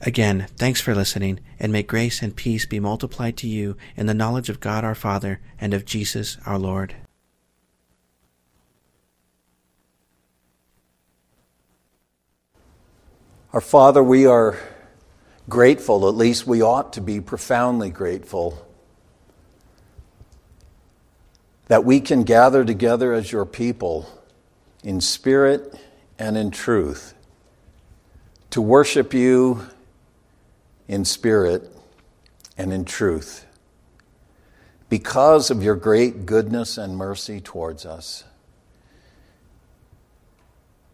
Again, thanks for listening, and may grace and peace be multiplied to you in the knowledge of God our Father and of Jesus our Lord. Our Father, we are grateful, at least we ought to be profoundly grateful, that we can gather together as your people in spirit and in truth to worship you in spirit and in truth because of your great goodness and mercy towards us.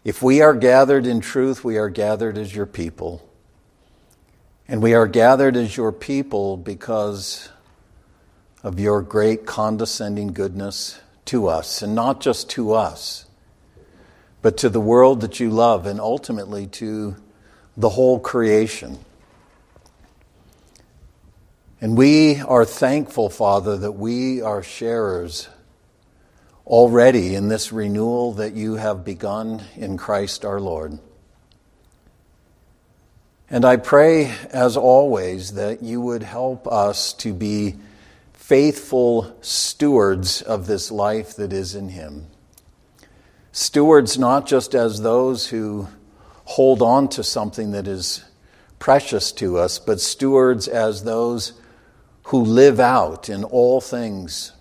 If we are gathered in truth, we are gathered as your people. And we are gathered as your people because of your great condescending goodness to us, and not just to us, but to the world that you love, and ultimately to the whole creation. And we are thankful, Father, that we are sharers already in this renewal that you have begun in Christ our Lord. And I pray, as always, that you would help us to be faithful stewards of this life that is in Him. Stewards not just as those who hold on to something that is precious to us, but stewards as those who live out in all things,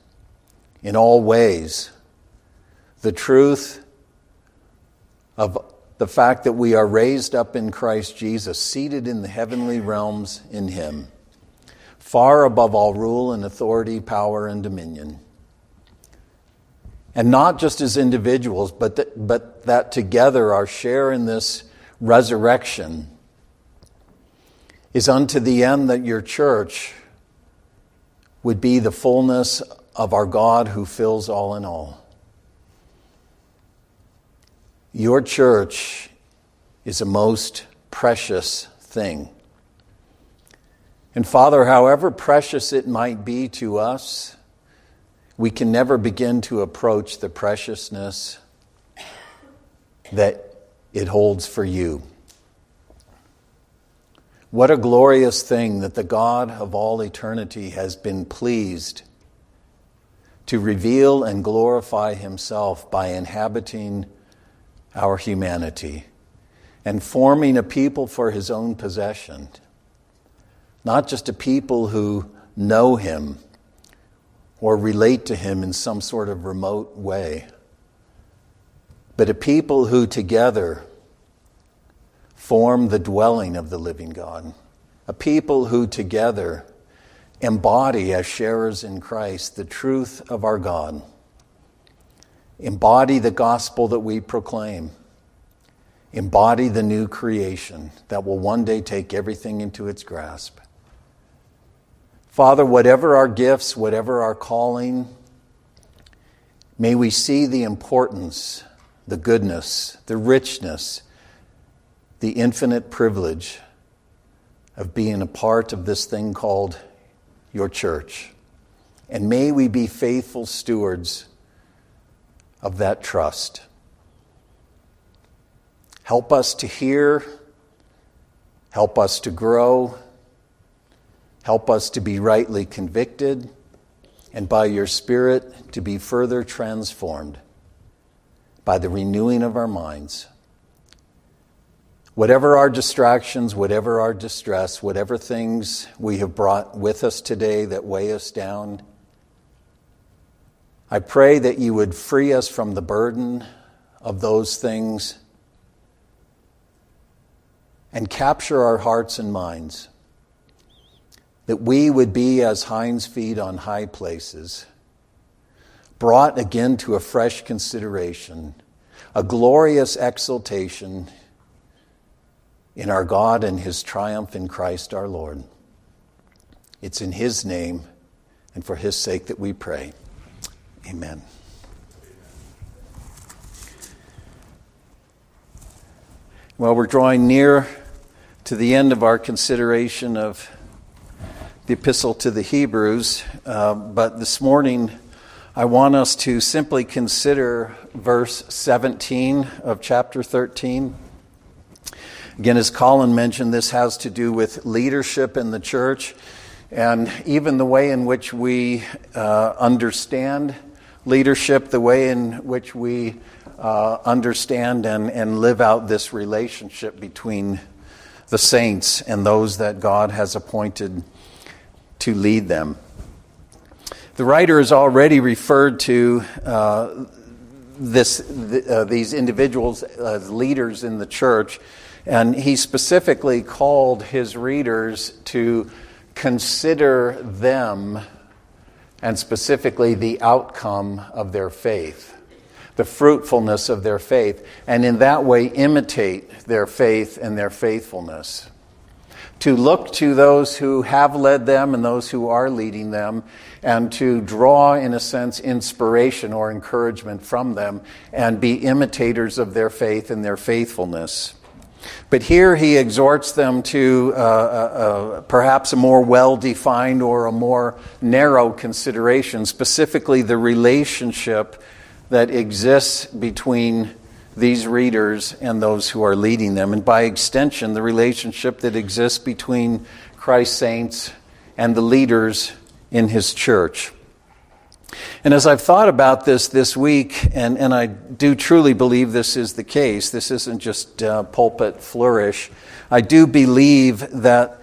in all ways, the truth of the fact that we are raised up in Christ Jesus, seated in the heavenly realms in Him, far above all rule and authority, power and dominion. And not just as individuals, but that, but that together our share in this resurrection is unto the end that your church would be the fullness of our God who fills all in all. Your church is a most precious thing. And Father, however precious it might be to us, we can never begin to approach the preciousness that it holds for you. What a glorious thing that the God of all eternity has been pleased to reveal and glorify himself by inhabiting our humanity and forming a people for his own possession. Not just a people who know him or relate to him in some sort of remote way, but a people who together form the dwelling of the living God. A people who together embody as sharers in Christ the truth of our God, embody the gospel that we proclaim, embody the new creation that will one day take everything into its grasp. Father, whatever our gifts, whatever our calling, may we see the importance, the goodness, the richness, the infinite privilege of being a part of this thing called your church. And may we be faithful stewards of that trust. Help us to hear, help us to grow, help us to be rightly convicted, and by your Spirit to be further transformed by the renewing of our minds. Whatever our distractions, whatever our distress, whatever things we have brought with us today that weigh us down, I pray that you would free us from the burden of those things and capture our hearts and minds. That we would be as hinds feet on high places, brought again to a fresh consideration, a glorious exultation in our God and his triumph in Christ our Lord. It's in His name and for His sake that we pray. Amen. Well, we're drawing near to the end of our consideration of the epistle to the Hebrews, uh, but this morning I want us to simply consider verse 17 of chapter 13. Again, as Colin mentioned, this has to do with leadership in the church and even the way in which we uh, understand leadership, the way in which we uh, understand and, and live out this relationship between the saints and those that God has appointed to lead them. The writer has already referred to uh, this, uh, these individuals as leaders in the church, and he specifically called his readers to consider them and specifically the outcome of their faith the fruitfulness of their faith, and in that way imitate their faith and their faithfulness. To look to those who have led them and those who are leading them, and to draw, in a sense, inspiration or encouragement from them, and be imitators of their faith and their faithfulness. But here he exhorts them to uh, uh, uh, perhaps a more well defined or a more narrow consideration, specifically the relationship that exists between these readers and those who are leading them, and by extension, the relationship that exists between Christ's saints and the leaders in his church. And as I've thought about this this week, and, and I do truly believe this is the case, this isn't just uh, pulpit flourish, I do believe that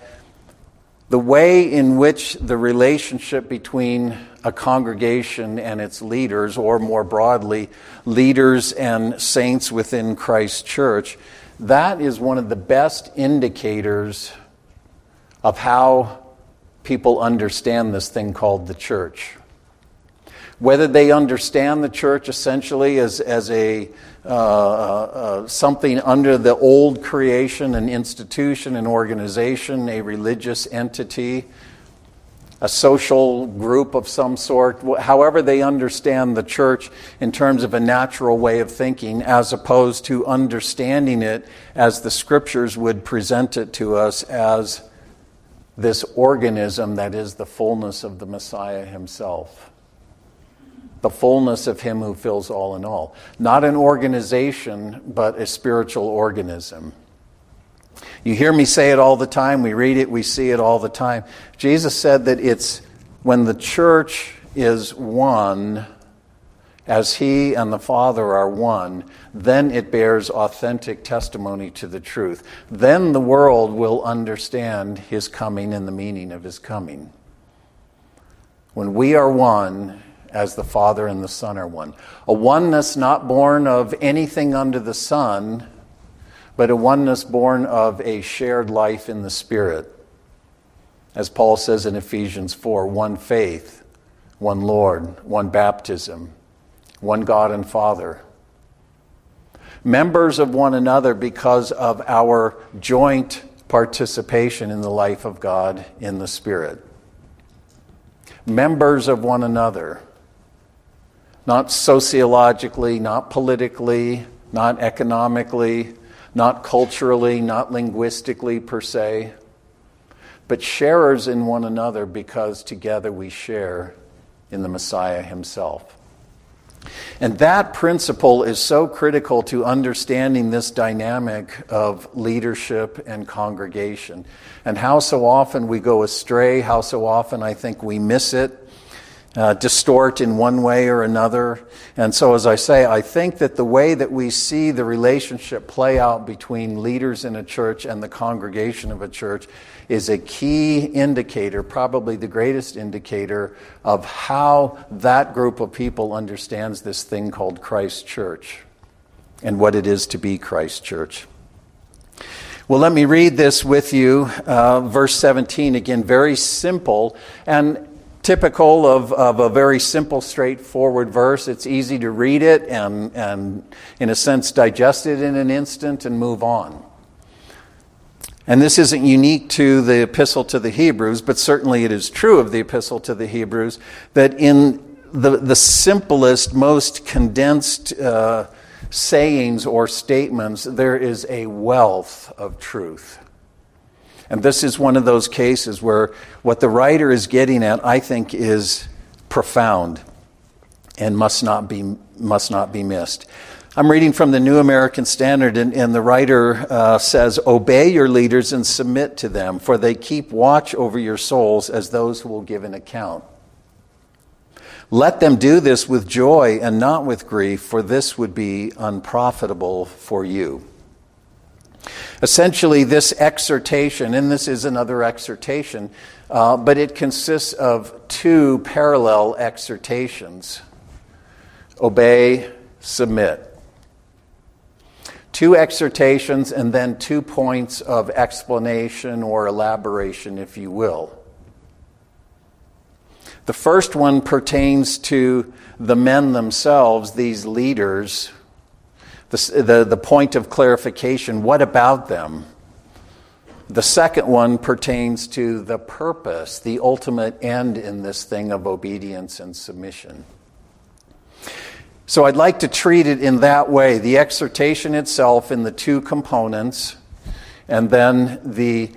the way in which the relationship between a congregation and its leaders, or more broadly, leaders and saints within Christ's church, that is one of the best indicators of how people understand this thing called the church. Whether they understand the church essentially as, as a uh, uh, uh something under the old creation, an institution, an organization, a religious entity, a social group of some sort, however they understand the church in terms of a natural way of thinking, as opposed to understanding it as the scriptures would present it to us as this organism that is the fullness of the Messiah himself. The fullness of Him who fills all in all. Not an organization, but a spiritual organism. You hear me say it all the time. We read it, we see it all the time. Jesus said that it's when the church is one, as He and the Father are one, then it bears authentic testimony to the truth. Then the world will understand His coming and the meaning of His coming. When we are one, as the Father and the Son are one. A oneness not born of anything under the sun, but a oneness born of a shared life in the Spirit. As Paul says in Ephesians 4 one faith, one Lord, one baptism, one God and Father. Members of one another because of our joint participation in the life of God in the Spirit. Members of one another, not sociologically, not politically, not economically, not culturally, not linguistically per se, but sharers in one another because together we share in the Messiah himself. And that principle is so critical to understanding this dynamic of leadership and congregation. And how so often we go astray, how so often I think we miss it uh, distort in one way or another. And so, as I say, I think that the way that we see the relationship play out between leaders in a church and the congregation of a church is a key indicator, probably the greatest indicator, of how that group of people understands this thing called Christ Church and what it is to be Christ Church. Well, let me read this with you, uh, verse 17. Again, very simple. And typical of, of a very simple, straightforward verse. It's easy to read it and, and, in a sense, digest it in an instant and move on. And this isn't unique to the epistle to the Hebrews, but certainly it is true of the epistle to the Hebrews that in the, the simplest, most condensed uh, sayings or statements, there is a wealth of truth. And this is one of those cases where what the writer is getting at, I think, is profound and must not be, must not be missed. I'm reading from the New American Standard, and, and the writer uh, says, Obey your leaders and submit to them, for they keep watch over your souls as those who will give an account. Let them do this with joy and not with grief, for this would be unprofitable for you. Essentially, this exhortation, and this is another exhortation, uh, but it consists of two parallel exhortations obey, submit. Two exhortations and then two points of explanation or elaboration, if you will. The first one pertains to the men themselves, these leaders. The, the, the point of clarification what about them? The second one pertains to the purpose, the ultimate end in this thing of obedience and submission. So I'd like to treat it in that way the exhortation itself in the two components, and then the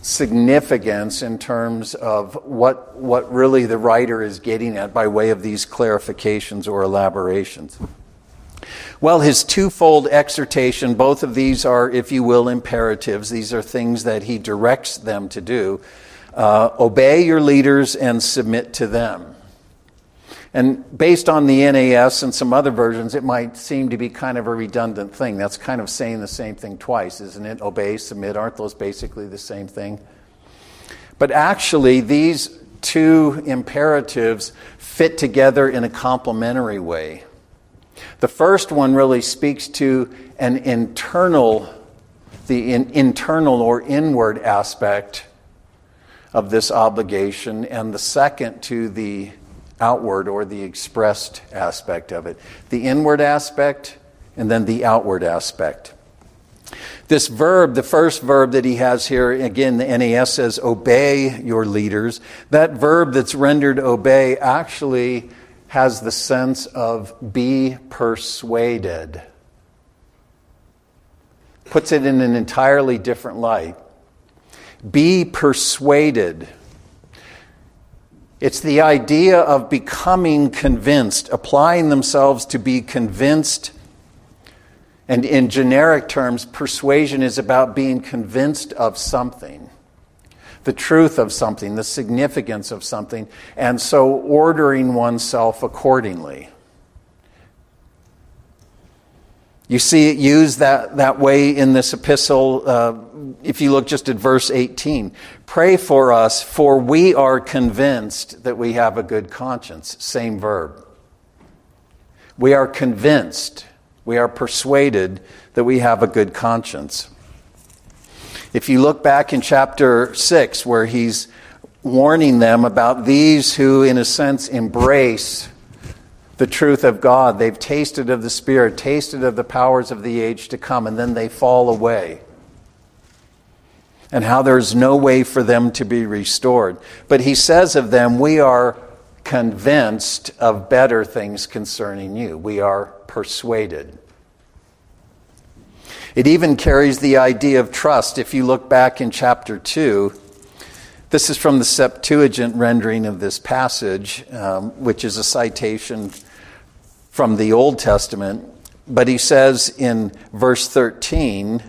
significance in terms of what, what really the writer is getting at by way of these clarifications or elaborations. Well, his twofold exhortation, both of these are, if you will, imperatives. These are things that he directs them to do. Uh, obey your leaders and submit to them. And based on the NAS and some other versions, it might seem to be kind of a redundant thing. That's kind of saying the same thing twice, isn't it? Obey, submit, aren't those basically the same thing? But actually, these two imperatives fit together in a complementary way. The first one really speaks to an internal, the in, internal or inward aspect of this obligation, and the second to the outward or the expressed aspect of it. The inward aspect and then the outward aspect. This verb, the first verb that he has here, again, the NAS says, obey your leaders. That verb that's rendered obey actually has the sense of be persuaded. Puts it in an entirely different light. Be persuaded. It's the idea of becoming convinced, applying themselves to be convinced. And in generic terms, persuasion is about being convinced of something, the truth of something, the significance of something, and so ordering oneself accordingly. You see it used that, that way in this epistle. Uh, if you look just at verse 18, pray for us, for we are convinced that we have a good conscience. Same verb. We are convinced, we are persuaded that we have a good conscience. If you look back in chapter 6, where he's warning them about these who, in a sense, embrace the truth of God. They've tasted of the Spirit, tasted of the powers of the age to come, and then they fall away. And how there's no way for them to be restored. But he says of them, We are convinced of better things concerning you. We are persuaded. It even carries the idea of trust. If you look back in chapter 2, this is from the Septuagint rendering of this passage, um, which is a citation from the Old Testament, but he says in verse 13,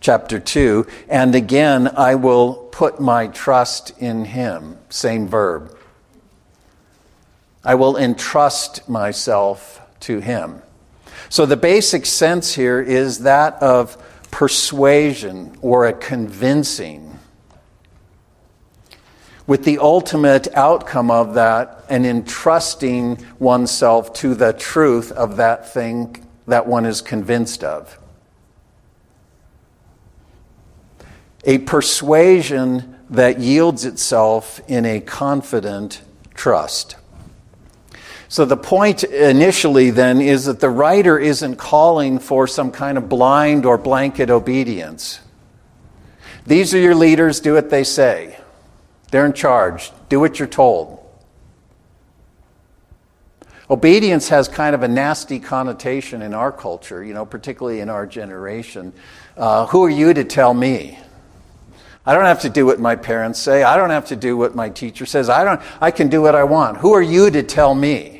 chapter 2, and again I will put my trust in him. Same verb. I will entrust myself to him. So the basic sense here is that of persuasion or a convincing with the ultimate outcome of that and entrusting oneself to the truth of that thing that one is convinced of. A persuasion that yields itself in a confident trust. So, the point initially then is that the writer isn't calling for some kind of blind or blanket obedience. These are your leaders, do what they say. They're in charge, do what you're told. Obedience has kind of a nasty connotation in our culture, you know, particularly in our generation. Uh, who are you to tell me? I don't have to do what my parents say. I don't have to do what my teacher says. I, don't, I can do what I want. Who are you to tell me?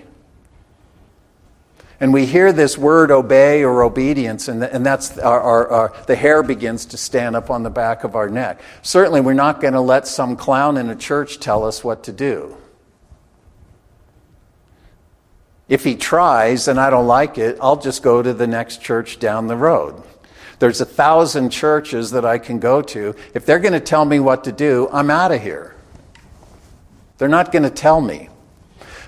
And we hear this word obey or obedience, and, and that's our, our, our, the hair begins to stand up on the back of our neck. Certainly, we're not going to let some clown in a church tell us what to do. If he tries and I don't like it, I'll just go to the next church down the road. There's a thousand churches that I can go to. If they're going to tell me what to do, I'm out of here. They're not going to tell me.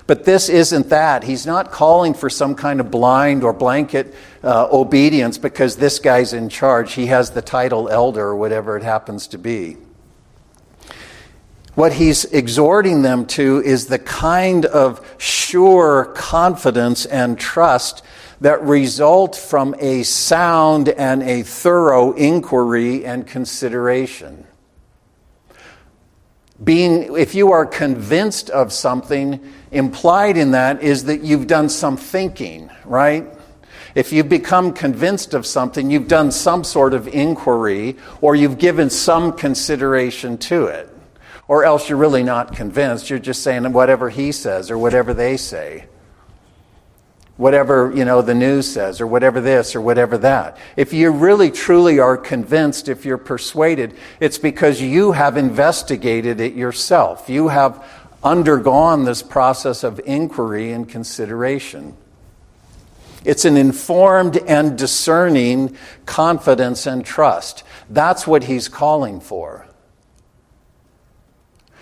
But this isn't that. He's not calling for some kind of blind or blanket uh, obedience because this guy's in charge. He has the title elder or whatever it happens to be. What he's exhorting them to is the kind of sure confidence and trust that result from a sound and a thorough inquiry and consideration. Being, if you are convinced of something, implied in that is that you've done some thinking, right? If you've become convinced of something, you've done some sort of inquiry or you've given some consideration to it. Or else you're really not convinced. You're just saying whatever he says or whatever they say. Whatever, you know, the news says or whatever this or whatever that. If you really truly are convinced, if you're persuaded, it's because you have investigated it yourself. You have undergone this process of inquiry and consideration. It's an informed and discerning confidence and trust. That's what he's calling for.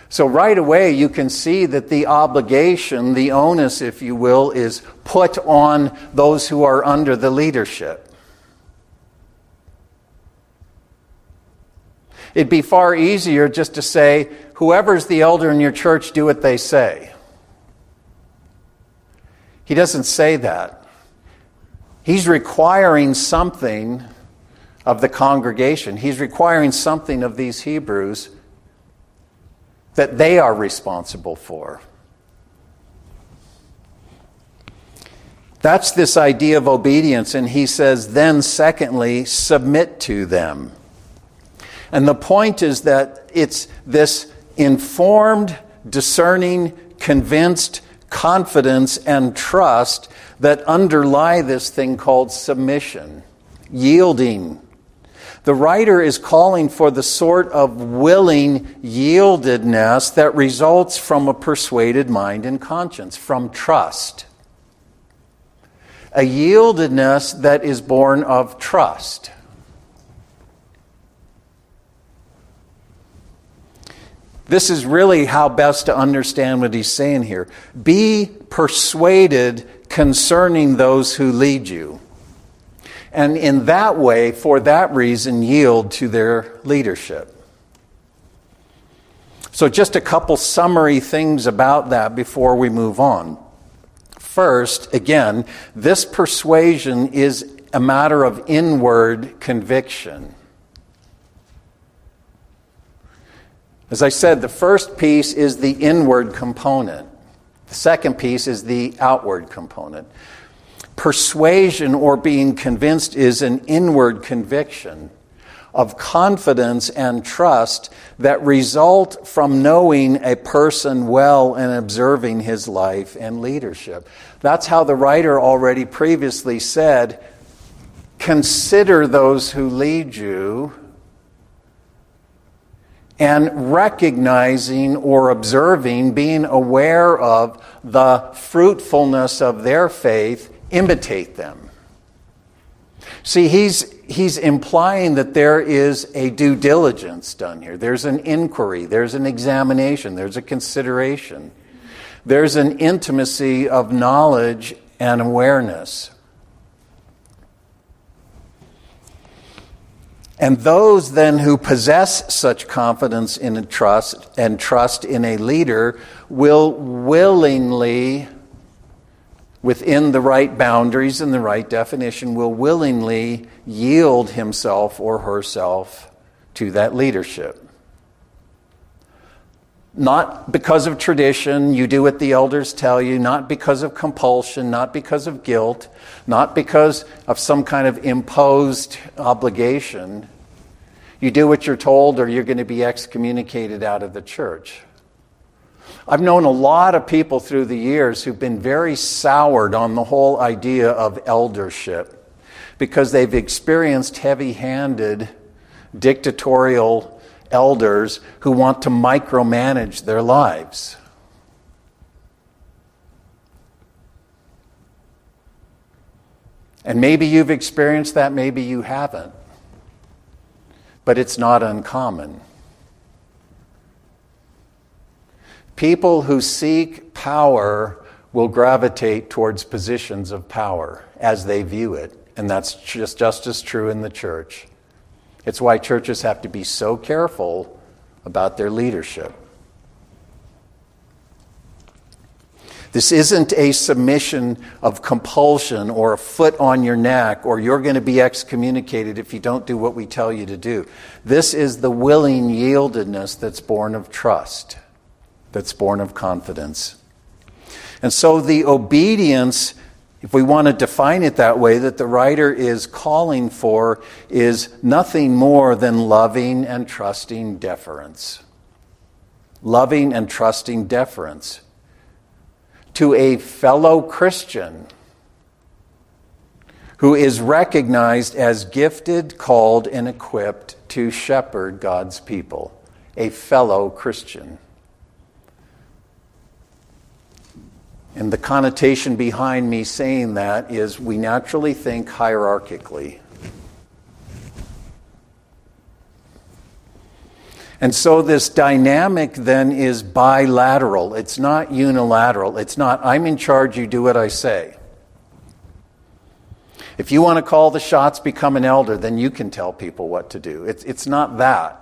So, right away, you can see that the obligation, the onus, if you will, is put on those who are under the leadership. It'd be far easier just to say, whoever's the elder in your church, do what they say. He doesn't say that. He's requiring something of the congregation, he's requiring something of these Hebrews that they are responsible for. That's this idea of obedience. And he says, then, secondly, submit to them. And the point is that it's this informed, discerning, convinced confidence and trust that underlie this thing called submission, yielding the writer is calling for the sort of willing yieldedness that results from a persuaded mind and conscience, from trust. A yieldedness that is born of trust. This is really how best to understand what he's saying here. Be persuaded concerning those who lead you and in that way, for that reason, yield to their leadership. So, just a couple summary things about that before we move on. First, again, this persuasion is a matter of inward conviction. As I said, the first piece is the inward component. The second piece is the outward component. Persuasion or being convinced is an inward conviction of confidence and trust that result from knowing a person well and observing his life and leadership. That's how the writer already previously said consider those who lead you and recognizing or observing, being aware of the fruitfulness of their faith imitate them. See, he's, he's implying that there is a due diligence done here. There's an inquiry, there's an examination, there's a consideration, there's an intimacy of knowledge and awareness. And those then who possess such confidence in trust and trust in a leader will willingly within the right boundaries and the right definition, will willingly yield himself or herself to that leadership. Not because of tradition, you do what the elders tell you, not because of compulsion, not because of guilt, not because of some kind of imposed obligation. You do what you're told, or you're going to be excommunicated out of the church. I've known a lot of people through the years who've been very soured on the whole idea of eldership because they've experienced heavy handed dictatorial elders who want to micromanage their lives. And maybe you've experienced that, maybe you haven't. But it's not uncommon. People who seek power will gravitate towards positions of power as they view it. And that's just, just as true in the church. It's why churches have to be so careful about their leadership. This isn't a submission of compulsion or a foot on your neck or you're going to be excommunicated if you don't do what we tell you to do. This is the willing yieldedness that's born of trust, that's born of confidence. And so the obedience if we want to define it that way, that the writer is calling for is nothing more than loving and trusting deference. Loving and trusting deference to a fellow Christian who is recognized as gifted, called, and equipped to shepherd God's people. A fellow Christian. And the connotation behind me saying that is we naturally think hierarchically. And so this dynamic then is bilateral. It's not unilateral. It's not, I'm in charge, you do what I say. If you want to call the shots, become an elder, then you can tell people what to do. It's, it's not that.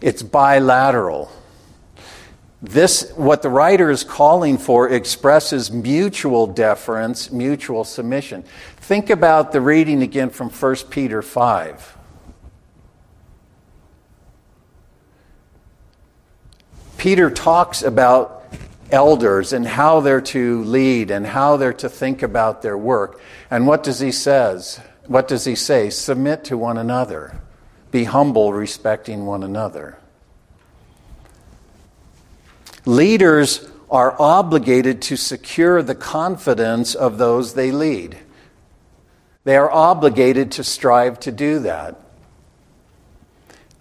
It's bilateral. This, what the writer is calling for, expresses mutual deference, mutual submission. Think about the reading again from 1 Peter 5. Peter talks about elders and how they're to lead and how they're to think about their work. And what does he says? What does he say? Submit to one another. Be humble, respecting one another. Leaders are obligated to secure the confidence of those they lead. They are obligated to strive to do that.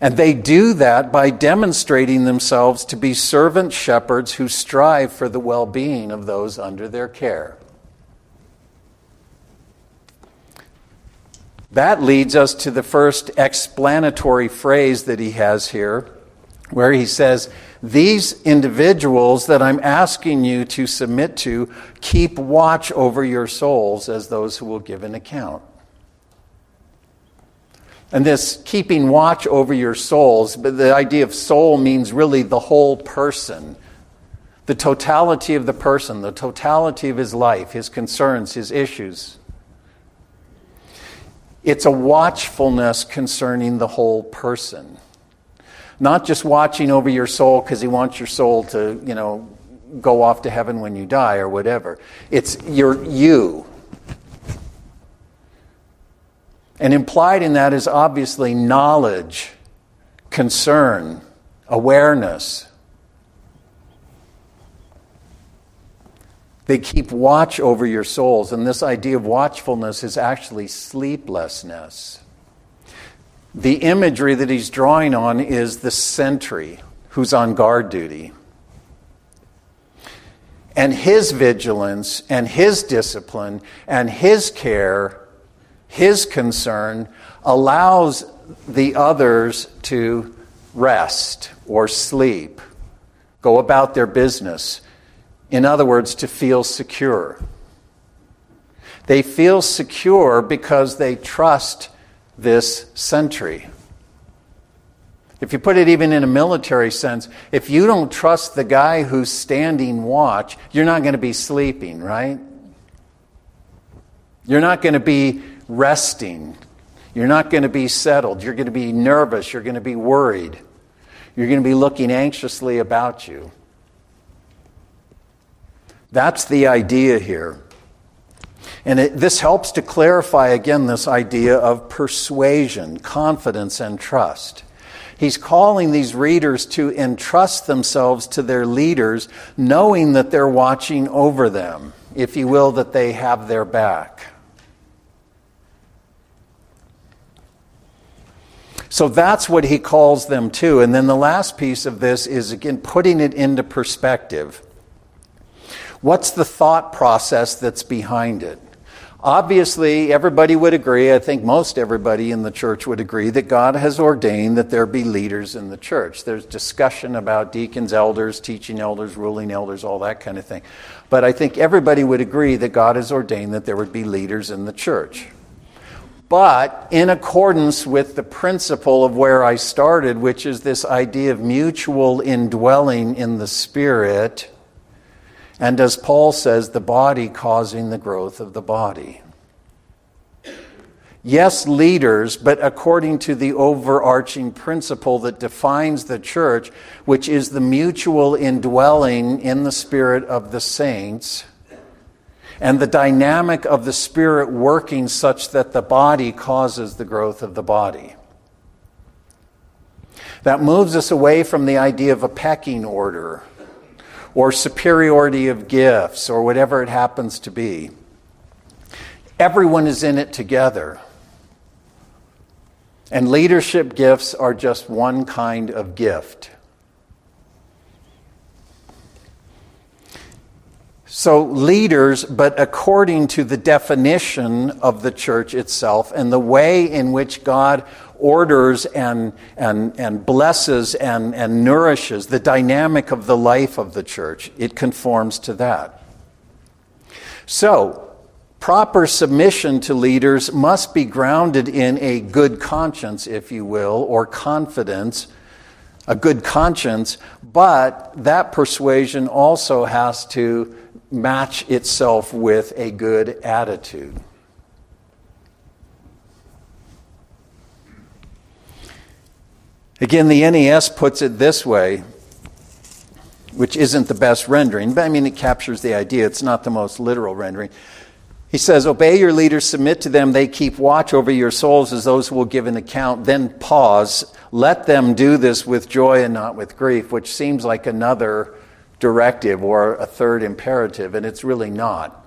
And they do that by demonstrating themselves to be servant shepherds who strive for the well being of those under their care. That leads us to the first explanatory phrase that he has here, where he says, these individuals that I'm asking you to submit to keep watch over your souls as those who will give an account. And this keeping watch over your souls, but the idea of soul means really the whole person. The totality of the person, the totality of his life, his concerns, his issues. It's a watchfulness concerning the whole person not just watching over your soul because he wants your soul to, you know, go off to heaven when you die or whatever. It's your you. And implied in that is obviously knowledge, concern, awareness. They keep watch over your souls, and this idea of watchfulness is actually sleeplessness. The imagery that he's drawing on is the sentry who's on guard duty. And his vigilance and his discipline and his care, his concern, allows the others to rest or sleep, go about their business. In other words, to feel secure. They feel secure because they trust this sentry. If you put it even in a military sense, if you don't trust the guy who's standing watch, you're not going to be sleeping, right? You're not going to be resting. You're not going to be settled. You're going to be nervous. You're going to be worried. You're going to be looking anxiously about you. That's the idea here. And it, this helps to clarify again this idea of persuasion, confidence, and trust. He's calling these readers to entrust themselves to their leaders, knowing that they're watching over them, if you will, that they have their back. So that's what he calls them to. And then the last piece of this is, again, putting it into perspective. What's the thought process that's behind it? Obviously, everybody would agree, I think most everybody in the church would agree, that God has ordained that there be leaders in the church. There's discussion about deacons, elders, teaching elders, ruling elders, all that kind of thing. But I think everybody would agree that God has ordained that there would be leaders in the church. But in accordance with the principle of where I started, which is this idea of mutual indwelling in the Spirit and as Paul says, the body causing the growth of the body. Yes, leaders, but according to the overarching principle that defines the church, which is the mutual indwelling in the spirit of the saints, and the dynamic of the spirit working such that the body causes the growth of the body. That moves us away from the idea of a pecking order or superiority of gifts or whatever it happens to be. Everyone is in it together. And leadership gifts are just one kind of gift. So, leaders, but according to the definition of the church itself and the way in which God orders and, and, and blesses and, and nourishes the dynamic of the life of the church. It conforms to that. So, proper submission to leaders must be grounded in a good conscience, if you will, or confidence, a good conscience, but that persuasion also has to match itself with a good attitude. Again, the NAS puts it this way, which isn't the best rendering, but I mean, it captures the idea. It's not the most literal rendering. He says, Obey your leaders, submit to them. They keep watch over your souls as those who will give an account. Then pause. Let them do this with joy and not with grief, which seems like another directive or a third imperative, and it's really not.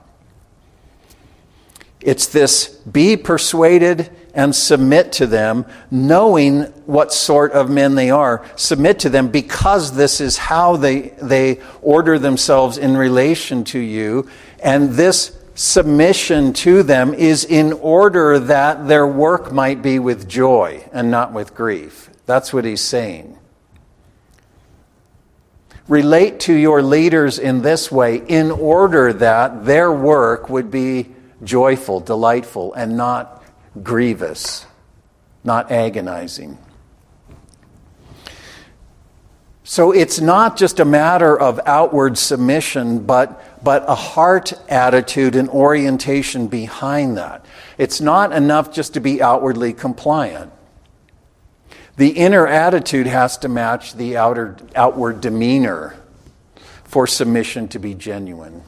It's this be persuaded and submit to them, knowing what sort of men they are. Submit to them because this is how they, they order themselves in relation to you. And this submission to them is in order that their work might be with joy and not with grief. That's what he's saying. Relate to your leaders in this way in order that their work would be joyful, delightful, and not grievous, not agonizing. So it's not just a matter of outward submission, but, but a heart attitude and orientation behind that. It's not enough just to be outwardly compliant. The inner attitude has to match the outer, outward demeanor for submission to be genuine.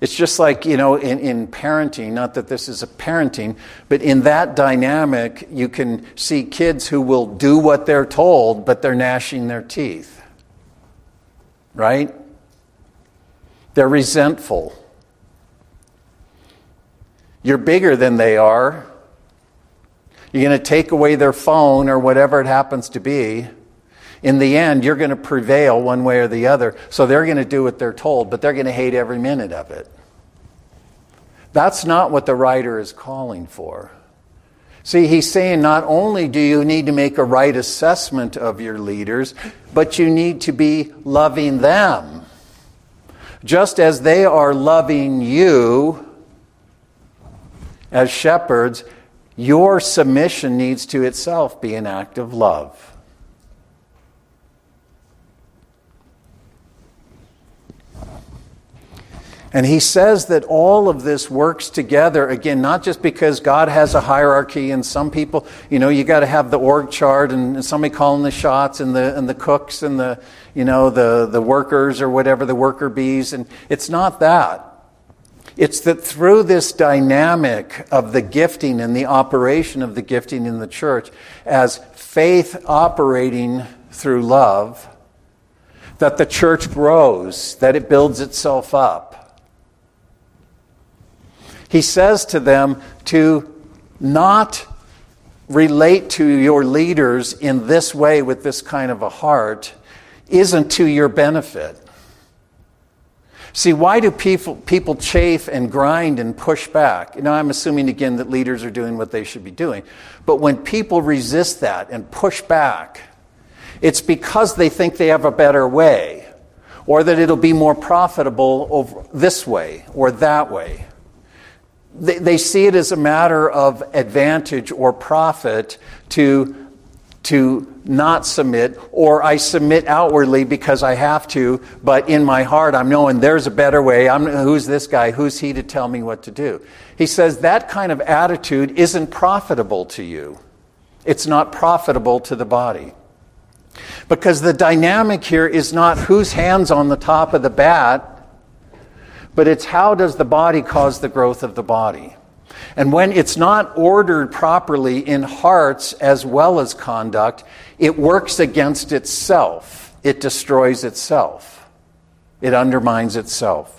It's just like, you know, in, in parenting, not that this is a parenting, but in that dynamic, you can see kids who will do what they're told, but they're gnashing their teeth. Right? They're resentful. You're bigger than they are. You're going to take away their phone or whatever it happens to be. In the end, you're going to prevail one way or the other. So they're going to do what they're told, but they're going to hate every minute of it. That's not what the writer is calling for. See, he's saying not only do you need to make a right assessment of your leaders, but you need to be loving them. Just as they are loving you as shepherds, your submission needs to itself be an act of love. And he says that all of this works together, again, not just because God has a hierarchy and some people, you know, you got to have the org chart and somebody calling the shots and the, and the cooks and the, you know, the, the workers or whatever, the worker bees. And it's not that. It's that through this dynamic of the gifting and the operation of the gifting in the church, as faith operating through love, that the church grows, that it builds itself up. He says to them to not relate to your leaders in this way with this kind of a heart isn't to your benefit. See, why do people, people chafe and grind and push back? You Now, I'm assuming again that leaders are doing what they should be doing. But when people resist that and push back, it's because they think they have a better way or that it'll be more profitable this way or that way. They, they see it as a matter of advantage or profit to to not submit, or I submit outwardly because I have to, but in my heart I'm knowing there's a better way. I'm, who's this guy? Who's he to tell me what to do? He says that kind of attitude isn't profitable to you. It's not profitable to the body. Because the dynamic here is not whose hand's on the top of the bat, but it's how does the body cause the growth of the body. And when it's not ordered properly in hearts as well as conduct, it works against itself. It destroys itself. It undermines itself.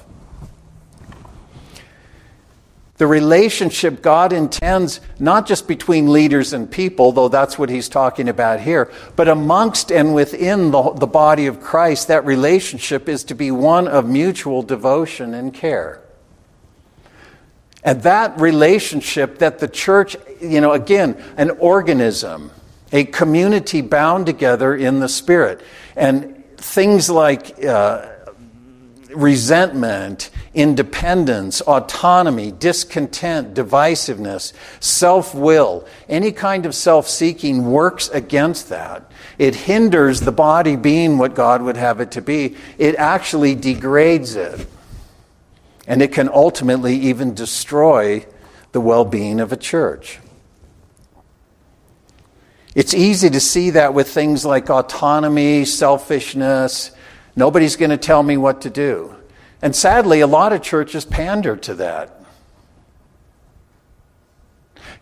The relationship God intends not just between leaders and people, though that's what he's talking about here, but amongst and within the, the body of Christ, that relationship is to be one of mutual devotion and care. And that relationship that the church, you know, again, an organism, a community bound together in the Spirit. And things like uh, resentment, independence, autonomy, discontent, divisiveness, self will, any kind of self seeking works against that. It hinders the body being what God would have it to be, it actually degrades it and it can ultimately even destroy the well being of a church. It's easy to see that with things like autonomy, selfishness. Nobody's going to tell me what to do. And sadly, a lot of churches pander to that.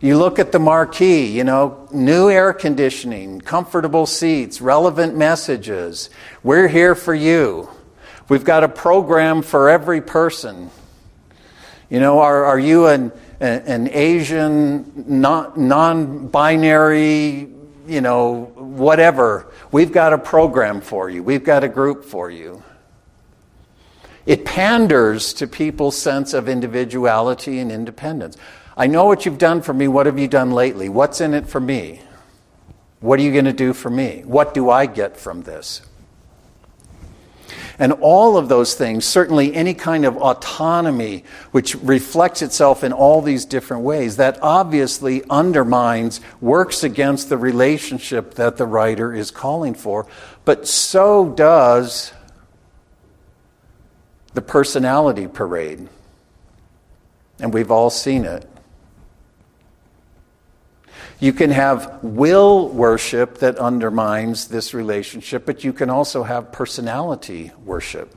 You look at the marquee, you know, new air conditioning, comfortable seats, relevant messages. We're here for you. We've got a program for every person. You know, are, are you an, an Asian, non binary, you know, whatever? We've got a program for you, we've got a group for you. It panders to people's sense of individuality and independence. I know what you've done for me. What have you done lately? What's in it for me? What are you going to do for me? What do I get from this? And all of those things, certainly any kind of autonomy which reflects itself in all these different ways, that obviously undermines, works against the relationship that the writer is calling for. But so does the personality parade. And we've all seen it. You can have will worship that undermines this relationship, but you can also have personality worship.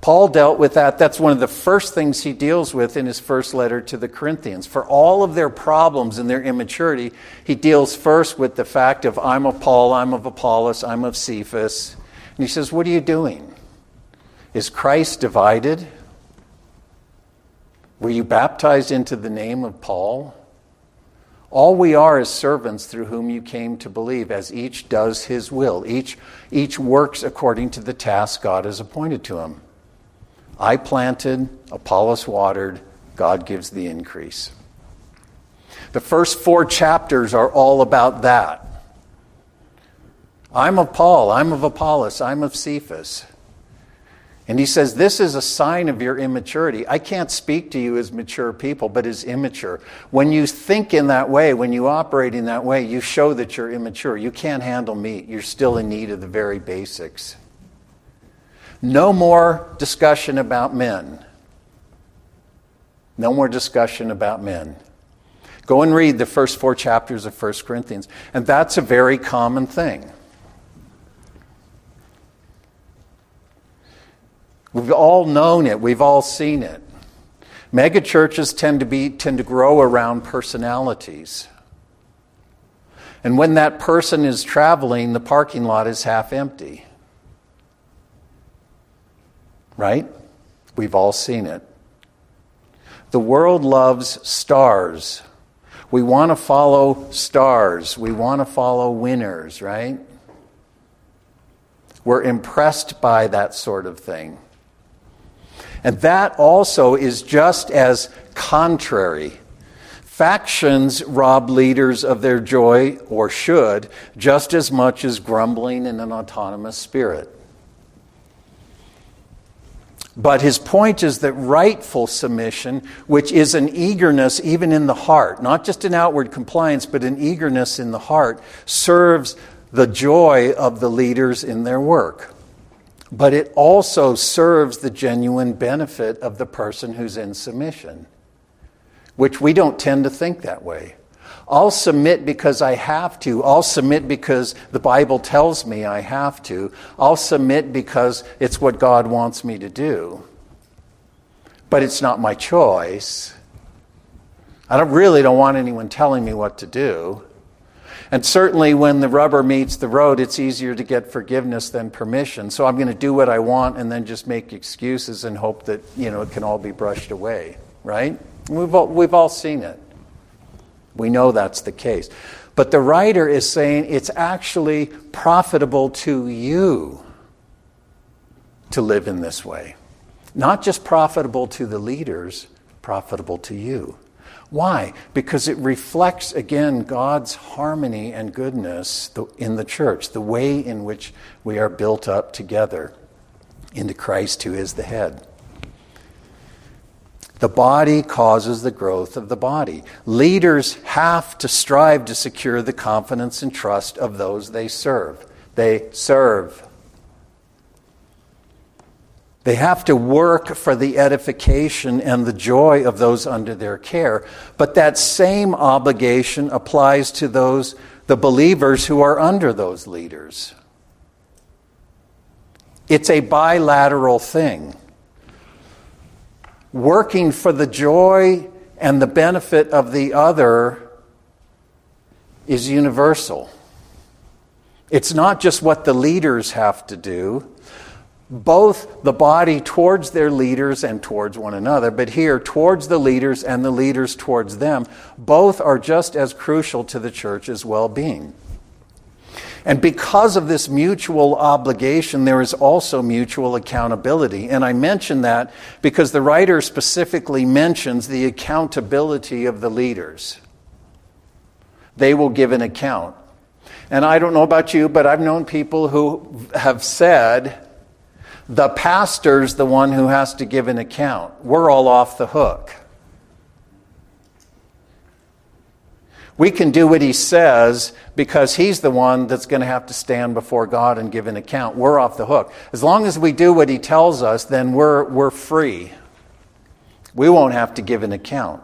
Paul dealt with that. That's one of the first things he deals with in his first letter to the Corinthians. For all of their problems and their immaturity, he deals first with the fact of, I'm of Paul, I'm of Apollos, I'm of Cephas. And he says, What are you doing? Is Christ divided? Were you baptized into the name of Paul? All we are is servants through whom you came to believe, as each does his will. Each, each works according to the task God has appointed to him. I planted, Apollos watered, God gives the increase. The first four chapters are all about that. I'm of Paul, I'm of Apollos, I'm of Cephas. And he says, This is a sign of your immaturity. I can't speak to you as mature people, but as immature. When you think in that way, when you operate in that way, you show that you're immature. You can't handle meat. You're still in need of the very basics. No more discussion about men. No more discussion about men. Go and read the first four chapters of 1 Corinthians, and that's a very common thing. We've all known it, we've all seen it. Megachurches tend to be tend to grow around personalities. And when that person is traveling, the parking lot is half empty. Right? We've all seen it. The world loves stars. We want to follow stars. We want to follow winners, right? We're impressed by that sort of thing. And that also is just as contrary. Factions rob leaders of their joy, or should, just as much as grumbling in an autonomous spirit. But his point is that rightful submission, which is an eagerness even in the heart, not just an outward compliance, but an eagerness in the heart, serves the joy of the leaders in their work. But it also serves the genuine benefit of the person who's in submission, which we don't tend to think that way. I'll submit because I have to. I'll submit because the Bible tells me I have to. I'll submit because it's what God wants me to do. But it's not my choice. I don't, really don't want anyone telling me what to do. And certainly when the rubber meets the road, it's easier to get forgiveness than permission. So I'm going to do what I want and then just make excuses and hope that, you know, it can all be brushed away, right? We've all, we've all seen it. We know that's the case. But the writer is saying it's actually profitable to you to live in this way. Not just profitable to the leaders, profitable to you. Why? Because it reflects, again, God's harmony and goodness in the church, the way in which we are built up together into Christ, who is the head. The body causes the growth of the body. Leaders have to strive to secure the confidence and trust of those they serve. They serve. They have to work for the edification and the joy of those under their care. But that same obligation applies to those, the believers who are under those leaders. It's a bilateral thing working for the joy and the benefit of the other is universal. It's not just what the leaders have to do, both the body towards their leaders and towards one another, but here towards the leaders and the leaders towards them, both are just as crucial to the church's well being. And because of this mutual obligation, there is also mutual accountability. And I mention that because the writer specifically mentions the accountability of the leaders. They will give an account. And I don't know about you, but I've known people who have said, the pastor's the one who has to give an account. We're all off the hook. We can do what he says because he's the one that's going to have to stand before God and give an account. We're off the hook. As long as we do what he tells us, then we're, we're free. We won't have to give an account.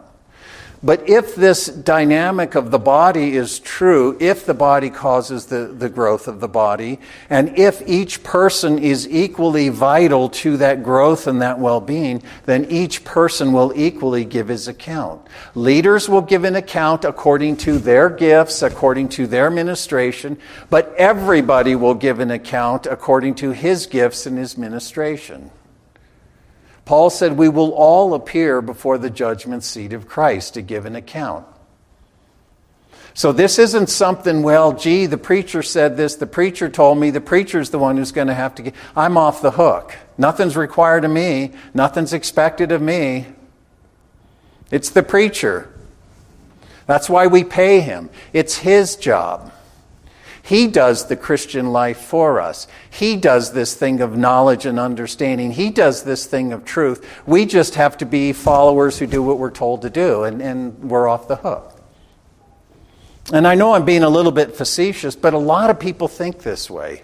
But if this dynamic of the body is true, if the body causes the, the growth of the body, and if each person is equally vital to that growth and that well being, then each person will equally give his account. Leaders will give an account according to their gifts, according to their ministration, but everybody will give an account according to his gifts and his ministration. Paul said, We will all appear before the judgment seat of Christ to give an account. So this isn't something, well, gee, the preacher said this, the preacher told me, the preacher's the one who's going to have to get. I'm off the hook. Nothing's required of me, nothing's expected of me. It's the preacher. That's why we pay him. It's his job. He does the Christian life for us. He does this thing of knowledge and understanding. He does this thing of truth. We just have to be followers who do what we're told to do, and, and we're off the hook. And I know I'm being a little bit facetious, but a lot of people think this way.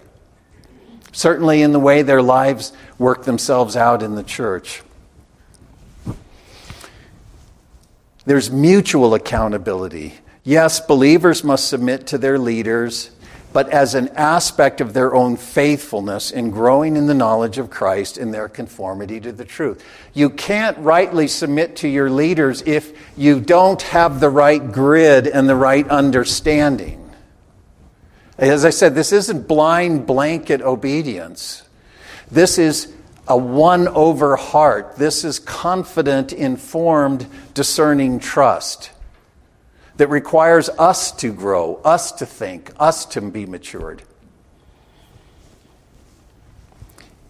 certainly in the way their lives work themselves out in the church. There's mutual accountability. Yes, believers must submit to their leaders, but as an aspect of their own faithfulness in growing in the knowledge of Christ in their conformity to the truth. You can't rightly submit to your leaders if you don't have the right grid and the right understanding. As I said, this isn't blind blanket obedience. This is a one over heart. This is confident, informed, discerning trust that requires us to grow, us to think, us to be matured.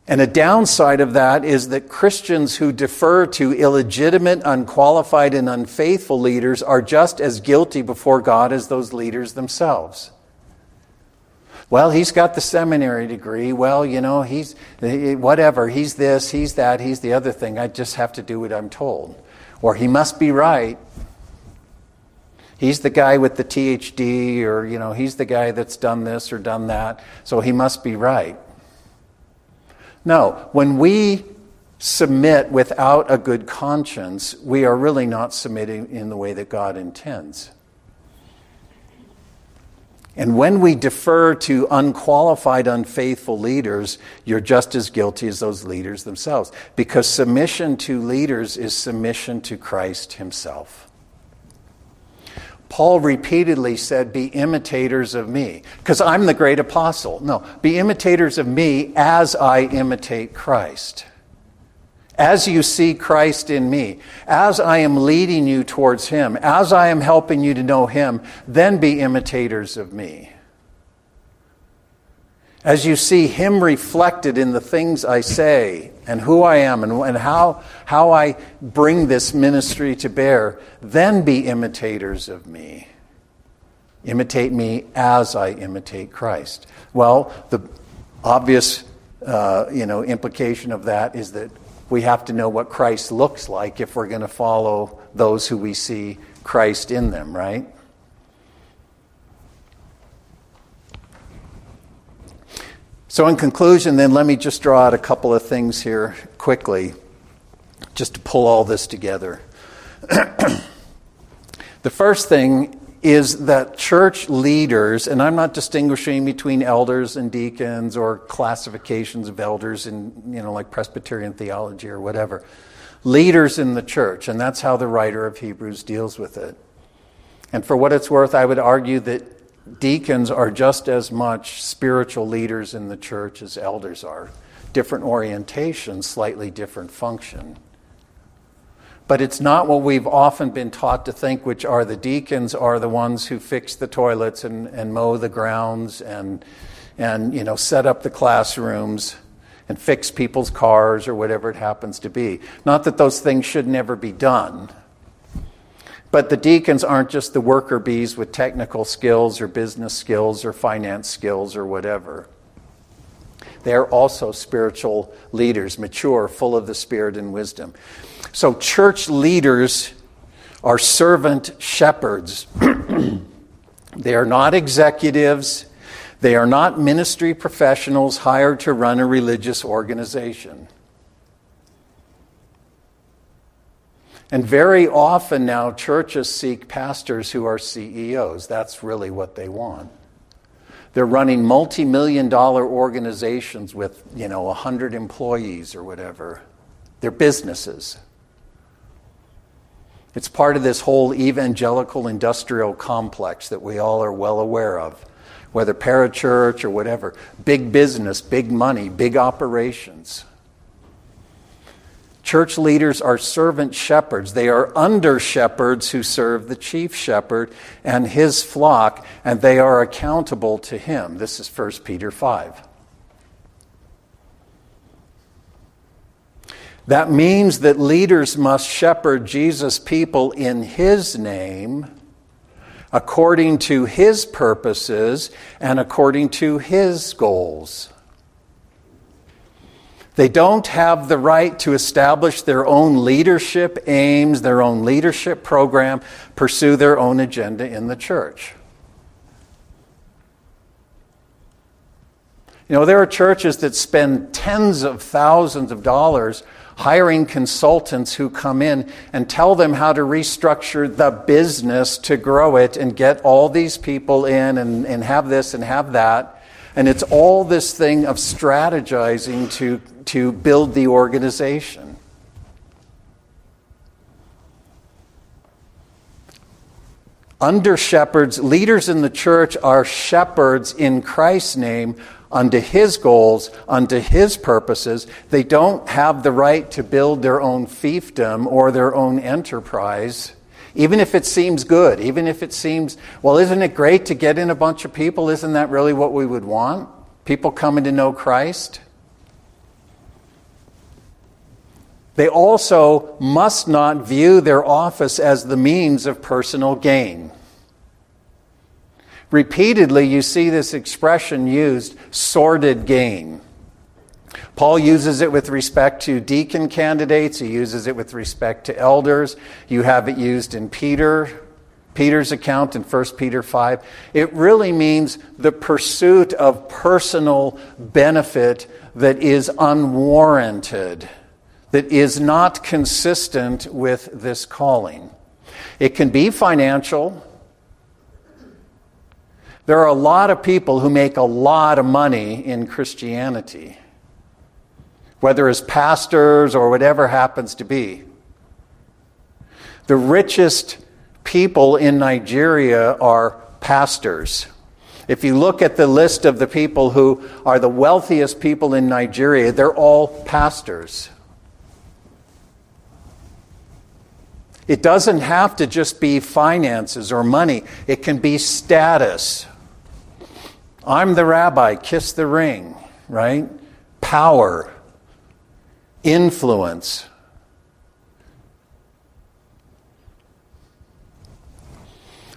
And a downside of that is that Christians who defer to illegitimate, unqualified, and unfaithful leaders are just as guilty before God as those leaders themselves. Well, he's got the seminary degree. Well, you know, he's whatever. He's this, he's that, he's the other thing. I just have to do what I'm told. Or he must be right. He's the guy with the THD, or, you know, he's the guy that's done this or done that, so he must be right. No, when we submit without a good conscience, we are really not submitting in the way that God intends. And when we defer to unqualified, unfaithful leaders, you're just as guilty as those leaders themselves. Because submission to leaders is submission to Christ Himself. Paul repeatedly said, Be imitators of me, because I'm the great apostle. No, be imitators of me as I imitate Christ as you see Christ in me, as I am leading you towards Him, as I am helping you to know Him, then be imitators of me. As you see Him reflected in the things I say and who I am and, and how, how I bring this ministry to bear, then be imitators of me. Imitate me as I imitate Christ. Well, the obvious uh, you know, implication of that is that we have to know what Christ looks like if we're going to follow those who we see Christ in them, right? So, in conclusion, then, let me just draw out a couple of things here quickly, just to pull all this together. the first thing is that church leaders, and I'm not distinguishing between elders and deacons or classifications of elders in, you know, like Presbyterian theology or whatever. Leaders in the church, and that's how the writer of Hebrews deals with it. And for what it's worth, I would argue that deacons are just as much spiritual leaders in the church as elders are. Different orientation, slightly different function. But it's not what we've often been taught to think, which are the deacons are the ones who fix the toilets and, and mow the grounds and, and you know, set up the classrooms and fix people's cars or whatever it happens to be. Not that those things should never be done. But the deacons aren't just the worker bees with technical skills or business skills or finance skills or whatever. They are also spiritual leaders, mature, full of the Spirit and wisdom. So, church leaders are servant shepherds. they are not executives, they are not ministry professionals hired to run a religious organization. And very often now, churches seek pastors who are CEOs. That's really what they want. They're running multi million dollar organizations with, you know, 100 employees or whatever. They're businesses. It's part of this whole evangelical industrial complex that we all are well aware of, whether parachurch or whatever. Big business, big money, big operations. Church leaders are servant shepherds. They are under shepherds who serve the chief shepherd and his flock, and they are accountable to him. This is 1 Peter 5. That means that leaders must shepherd Jesus' people in His name, according to His purposes, and according to His goals. They don't have the right to establish their own leadership aims, their own leadership program, pursue their own agenda in the church. You know, there are churches that spend tens of thousands of dollars hiring consultants who come in and tell them how to restructure the business to grow it and get all these people in and, and have this and have that. And it's all this thing of strategizing to, to build the organization. Under shepherds, leaders in the church are shepherds in Christ's name unto his goals, unto his purposes. They don't have the right to build their own fiefdom or their own enterprise. Even if it seems good, even if it seems, well, isn't it great to get in a bunch of people? Isn't that really what we would want? People coming to know Christ? They also must not view their office as the means of personal gain. Repeatedly, you see this expression used sordid gain. Paul uses it with respect to deacon candidates, he uses it with respect to elders. You have it used in Peter, Peter's account in 1 Peter 5. It really means the pursuit of personal benefit that is unwarranted, that is not consistent with this calling. It can be financial. There are a lot of people who make a lot of money in Christianity, whether as pastors or whatever happens to be. The richest people in Nigeria are pastors. If you look at the list of the people who are the wealthiest people in Nigeria, they're all pastors. It doesn't have to just be finances or money, it can be status. I'm the rabbi, kiss the ring, right? Power, influence.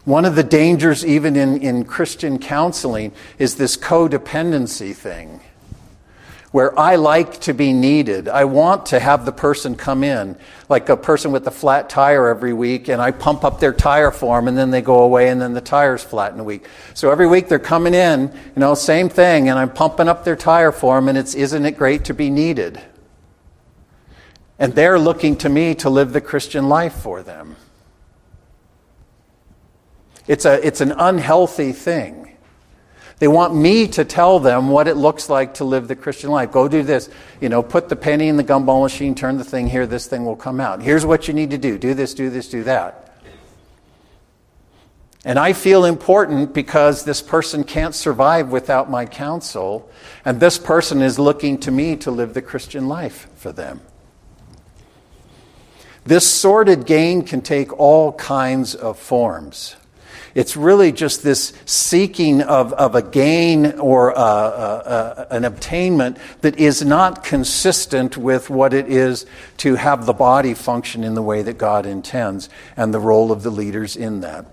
One of the dangers, even in, in Christian counseling, is this codependency thing where I like to be needed. I want to have the person come in, like a person with a flat tire every week, and I pump up their tire for them, and then they go away, and then the tire's flat in a week. So every week they're coming in, you know, same thing, and I'm pumping up their tire for them, and it's, isn't it great to be needed? And they're looking to me to live the Christian life for them. It's, a, it's an unhealthy thing. They want me to tell them what it looks like to live the Christian life. Go do this. You know, put the penny in the gumball machine, turn the thing here, this thing will come out. Here's what you need to do do this, do this, do that. And I feel important because this person can't survive without my counsel, and this person is looking to me to live the Christian life for them. This sordid gain can take all kinds of forms. It's really just this seeking of, of a gain or a, a, a, an obtainment that is not consistent with what it is to have the body function in the way that God intends and the role of the leaders in that.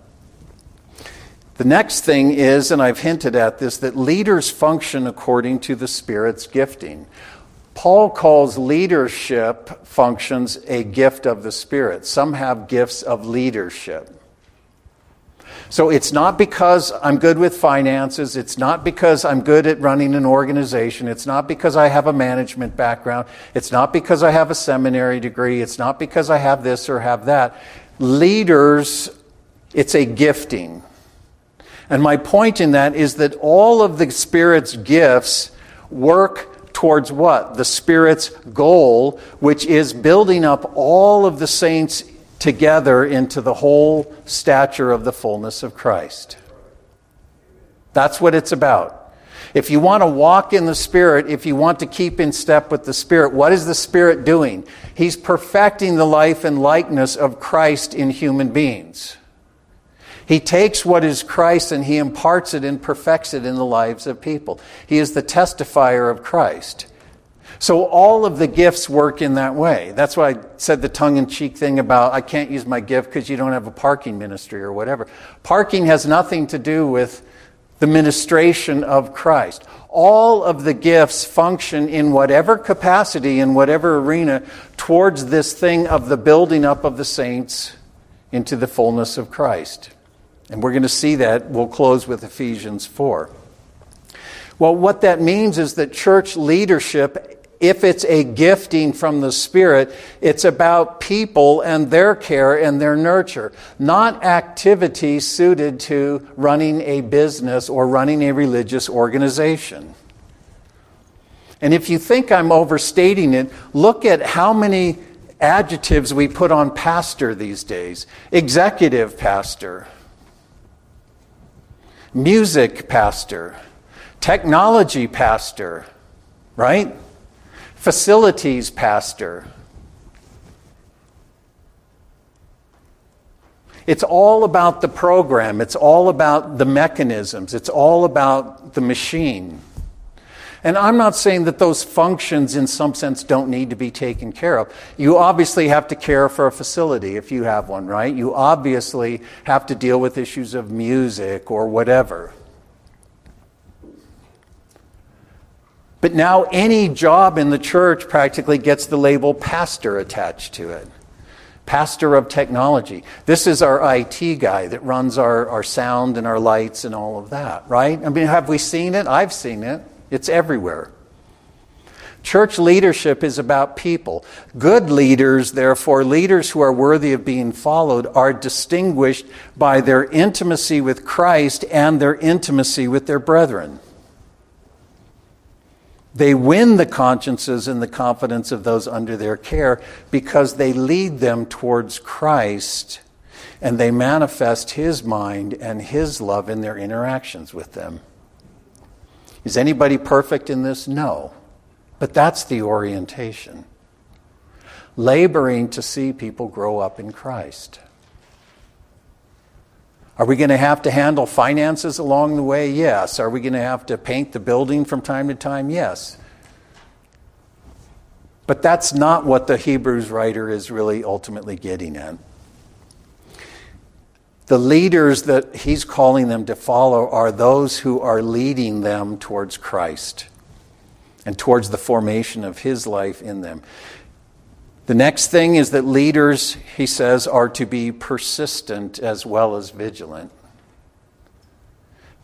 The next thing is, and I've hinted at this, that leaders function according to the Spirit's gifting. Paul calls leadership functions a gift of the Spirit. Some have gifts of leadership. So it's not because I'm good with finances. It's not because I'm good at running an organization. It's not because I have a management background. It's not because I have a seminary degree. It's not because I have this or have that. Leaders, it's a gifting. And my point in that is that all of the Spirit's gifts work towards what? The Spirit's goal, which is building up all of the saints together into the whole stature of the fullness of Christ. That's what it's about. If you want to walk in the Spirit, if you want to keep in step with the Spirit, what is the Spirit doing? He's perfecting the life and likeness of Christ in human beings. He takes what is Christ and he imparts it and perfects it in the lives of people. He is the testifier of Christ. So all of the gifts work in that way. That's why I said the tongue in cheek thing about I can't use my gift because you don't have a parking ministry or whatever. Parking has nothing to do with the ministration of Christ. All of the gifts function in whatever capacity, in whatever arena, towards this thing of the building up of the saints into the fullness of Christ. And we're going to see that. We'll close with Ephesians 4. Well, what that means is that church leadership, if it's a gifting from the Spirit, it's about people and their care and their nurture, not activities suited to running a business or running a religious organization. And if you think I'm overstating it, look at how many adjectives we put on pastor these days executive pastor, music pastor technology pastor, right? Facilities pastor. It's all about the program. It's all about the mechanisms. It's all about the machine. And I'm not saying that those functions, in some sense, don't need to be taken care of. You obviously have to care for a facility if you have one, right? You obviously have to deal with issues of music or whatever. But now any job in the church practically gets the label pastor attached to it. Pastor of technology. This is our IT guy that runs our, our sound and our lights and all of that, right? I mean, have we seen it? I've seen it. It's everywhere. Church leadership is about people. Good leaders, therefore, leaders who are worthy of being followed, are distinguished by their intimacy with Christ and their intimacy with their brethren. They win the consciences and the confidence of those under their care because they lead them towards Christ and they manifest His mind and His love in their interactions with them. Is anybody perfect in this? No. But that's the orientation. Laboring to see people grow up in Christ. Are we going to have to handle finances along the way? Yes. Are we going to have to paint the building from time to time? Yes. But that's not what the Hebrews writer is really ultimately getting at. The leaders that he's calling them to follow are those who are leading them towards Christ and towards the formation of his life in them. The next thing is that leaders, he says, are to be persistent as well as vigilant.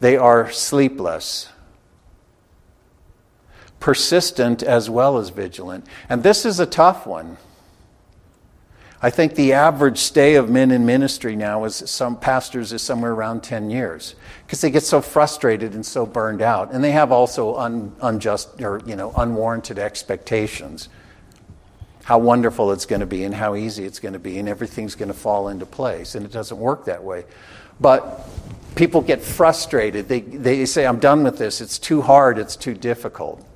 They are sleepless, persistent as well as vigilant. And this is a tough one. I think the average stay of men in ministry now is some pastors is somewhere around 10 years because they get so frustrated and so burned out and they have also un, unjust or you know unwarranted expectations how wonderful it's going to be and how easy it's going to be and everything's going to fall into place. And it doesn't work that way. But people get frustrated. They, they say, I'm done with this. It's too hard. It's too difficult.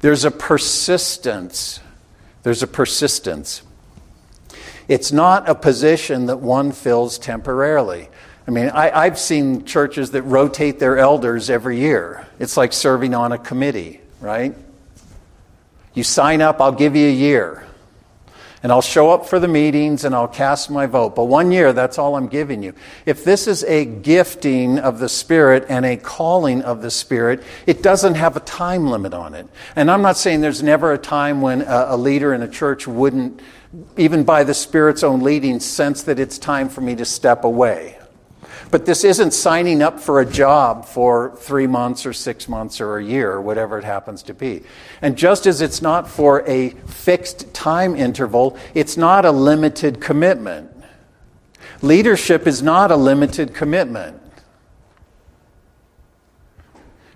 There's a persistence. There's a persistence. It's not a position that one fills temporarily. I mean, I, have seen churches that rotate their elders every year. It's like serving on a committee, right? You sign up, I'll give you a year and I'll show up for the meetings and I'll cast my vote. But one year, that's all I'm giving you. If this is a gifting of the Spirit and a calling of the Spirit, it doesn't have a time limit on it. And I'm not saying there's never a time when a, leader in a church wouldn't, even by the Spirit's own leading, sense that it's time for me to step away. But this isn't signing up for a job for three months or six months or a year or whatever it happens to be. And just as it's not for a fixed time interval, it's not a limited commitment. Leadership is not a limited commitment.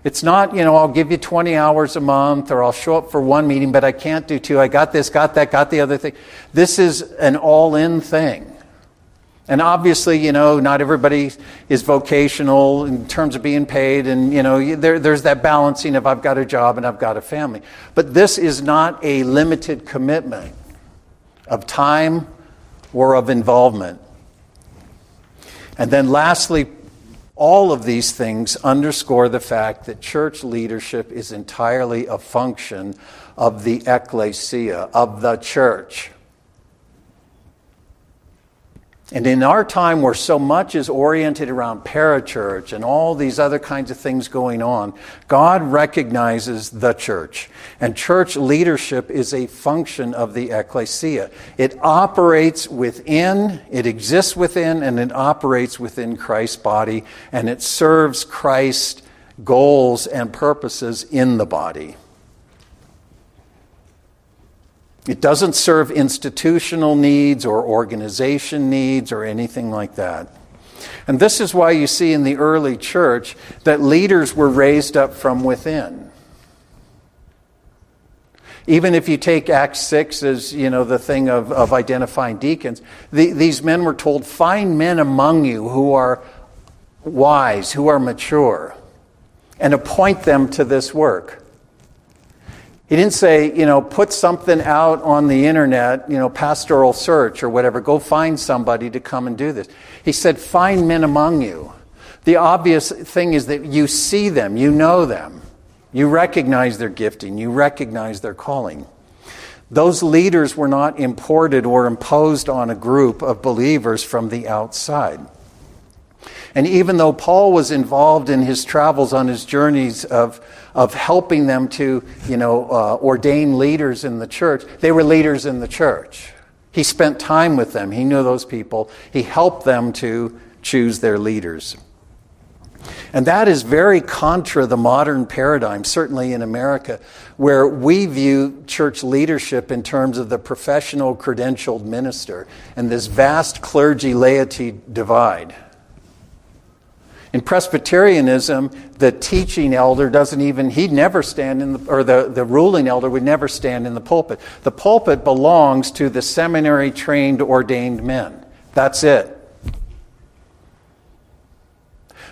It's not, you know, I'll give you 20 hours a month or I'll show up for one meeting, but I can't do two. I got this, got that, got the other thing. This is an all in thing. And obviously, you know, not everybody is vocational in terms of being paid, and, you know, there, there's that balancing of I've got a job and I've got a family. But this is not a limited commitment of time or of involvement. And then, lastly, all of these things underscore the fact that church leadership is entirely a function of the ecclesia, of the church. And in our time where so much is oriented around parachurch and all these other kinds of things going on, God recognizes the church. And church leadership is a function of the ecclesia. It operates within, it exists within, and it operates within Christ's body, and it serves Christ's goals and purposes in the body. It doesn't serve institutional needs or organization needs or anything like that. And this is why you see in the early church that leaders were raised up from within. Even if you take Acts 6 as, you know, the thing of, of identifying deacons, the, these men were told, find men among you who are wise, who are mature, and appoint them to this work. He didn't say, you know, put something out on the internet, you know, pastoral search or whatever, go find somebody to come and do this. He said, find men among you. The obvious thing is that you see them, you know them. You recognize their gifting, you recognize their calling. Those leaders were not imported or imposed on a group of believers from the outside. And even though Paul was involved in his travels on his journeys of, of helping them to, you know, uh, ordain leaders in the church, they were leaders in the church. He spent time with them. He knew those people. He helped them to choose their leaders. And that is very contra the modern paradigm, certainly in America, where we view church leadership in terms of the professional credentialed minister and this vast clergy laity divide. In Presbyterianism, the teaching elder doesn't even, he'd never stand in the, or the, the ruling elder would never stand in the pulpit. The pulpit belongs to the seminary trained ordained men. That's it.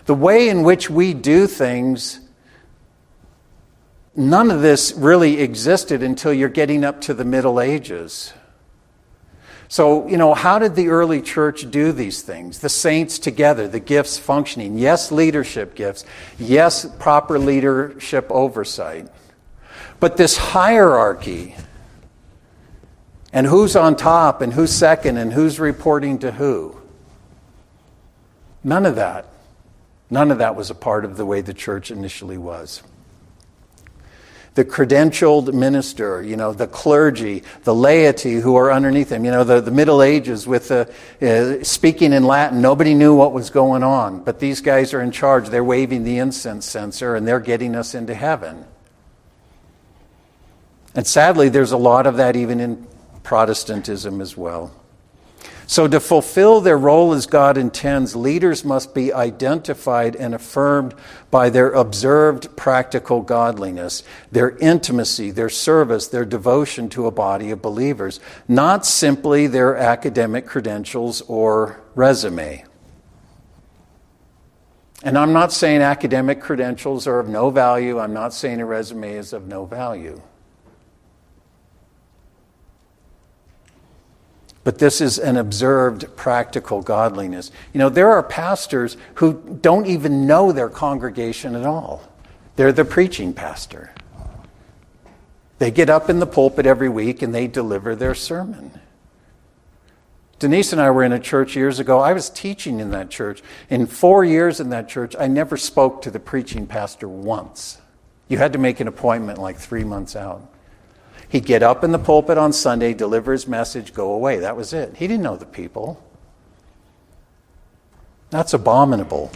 The way in which we do things, none of this really existed until you're getting up to the Middle Ages. So, you know, how did the early church do these things? The saints together, the gifts functioning. Yes, leadership gifts. Yes, proper leadership oversight. But this hierarchy, and who's on top, and who's second, and who's reporting to who, none of that. None of that was a part of the way the church initially was. The credentialed minister, you know, the clergy, the laity who are underneath him, you know, the, the Middle Ages with the, uh, speaking in Latin, nobody knew what was going on. But these guys are in charge. They're waving the incense censer and they're getting us into heaven. And sadly, there's a lot of that even in Protestantism as well. So, to fulfill their role as God intends, leaders must be identified and affirmed by their observed practical godliness, their intimacy, their service, their devotion to a body of believers, not simply their academic credentials or resume. And I'm not saying academic credentials are of no value, I'm not saying a resume is of no value. But this is an observed practical godliness. You know, there are pastors who don't even know their congregation at all. They're the preaching pastor. They get up in the pulpit every week and they deliver their sermon. Denise and I were in a church years ago. I was teaching in that church. In four years in that church, I never spoke to the preaching pastor once. You had to make an appointment like three months out. He'd get up in the pulpit on Sunday, deliver his message, go away. That was it. He didn't know the people. That's abominable.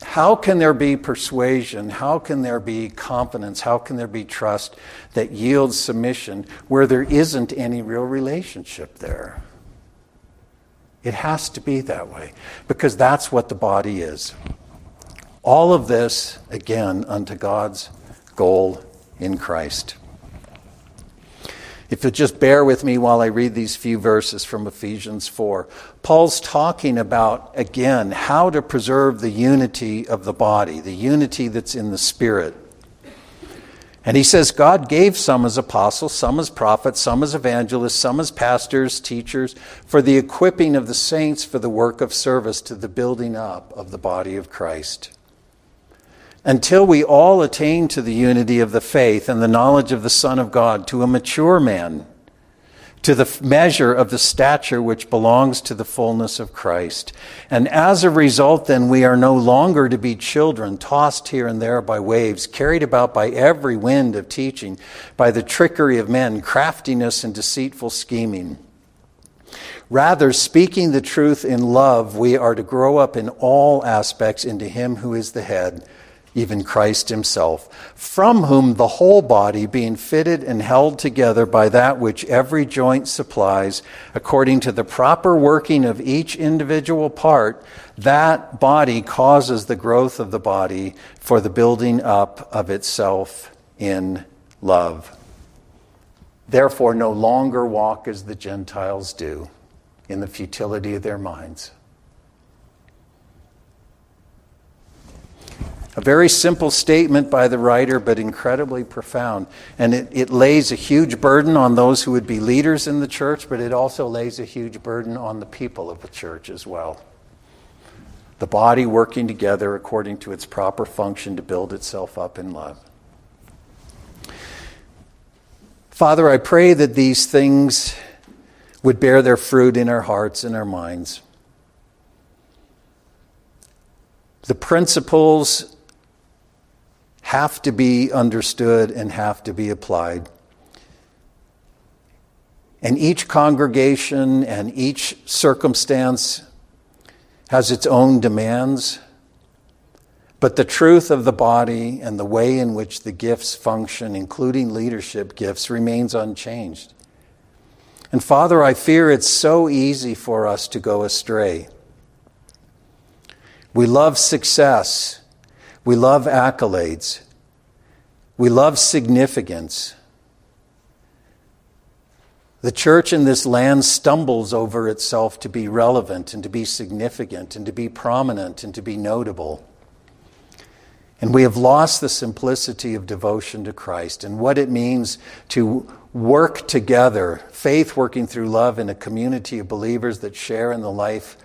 How can there be persuasion? How can there be confidence? How can there be trust that yields submission where there isn't any real relationship there? It has to be that way because that's what the body is. All of this, again, unto God's goal in Christ. If you'll just bear with me while I read these few verses from Ephesians 4. Paul's talking about, again, how to preserve the unity of the body, the unity that's in the Spirit. And he says, God gave some as apostles, some as prophets, some as evangelists, some as pastors, teachers, for the equipping of the saints for the work of service to the building up of the body of Christ until we all attain to the unity of the faith and the knowledge of the Son of God, to a mature man, to the measure of the stature which belongs to the fullness of Christ. And as a result, then, we are no longer to be children, tossed here and there by waves, carried about by every wind of teaching, by the trickery of men, craftiness and deceitful scheming. Rather, speaking the truth in love, we are to grow up in all aspects into Him who is the head, even Christ Himself, from whom the whole body, being fitted and held together by that which every joint supplies, according to the proper working of each individual part, that body causes the growth of the body for the building up of itself in love. Therefore, no longer walk as the Gentiles do in the futility of their minds. A very simple statement by the writer, but incredibly profound. And it, it lays a huge burden on those who would be leaders in the church, but it also lays a huge burden on the people of the church as well. The body working together according to its proper function to build itself up in love. Father, I pray that these things would bear their fruit in our hearts and our minds. The principles have to be understood and have to be applied. And each congregation and each circumstance has its own demands. But the truth of the body and the way in which the gifts function, including leadership gifts, remains unchanged. And Father, I fear it's so easy for us to go astray. We love success. We love accolades. We love significance. The church in this land stumbles over itself to be relevant and to be significant and to be prominent and to be notable. And we have lost the simplicity of devotion to Christ and what it means to work together, faith working through love in a community of believers that share in the life,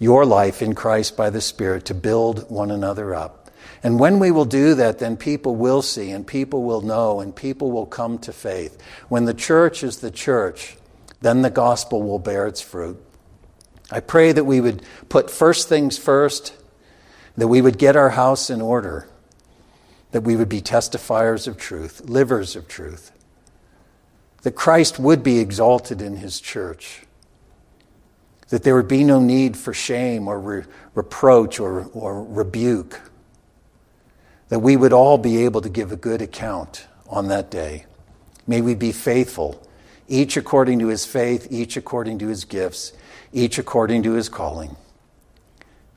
your life in Christ by the Spirit, to build one another up. And when we will do that, then people will see and people will know and people will come to faith. When the church is the church, then the gospel will bear its fruit. I pray that we would put first things first that we would get our house in order, that we would be testifiers of truth, livers of truth, that Christ would be exalted in his church, that there would be no need for shame or re- reproach or, or rebuke, that we would all be able to give a good account on that day. May we be faithful, each according to his faith, each according to his gifts, each according to his calling.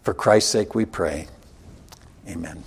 For Christ's sake we pray. Amen.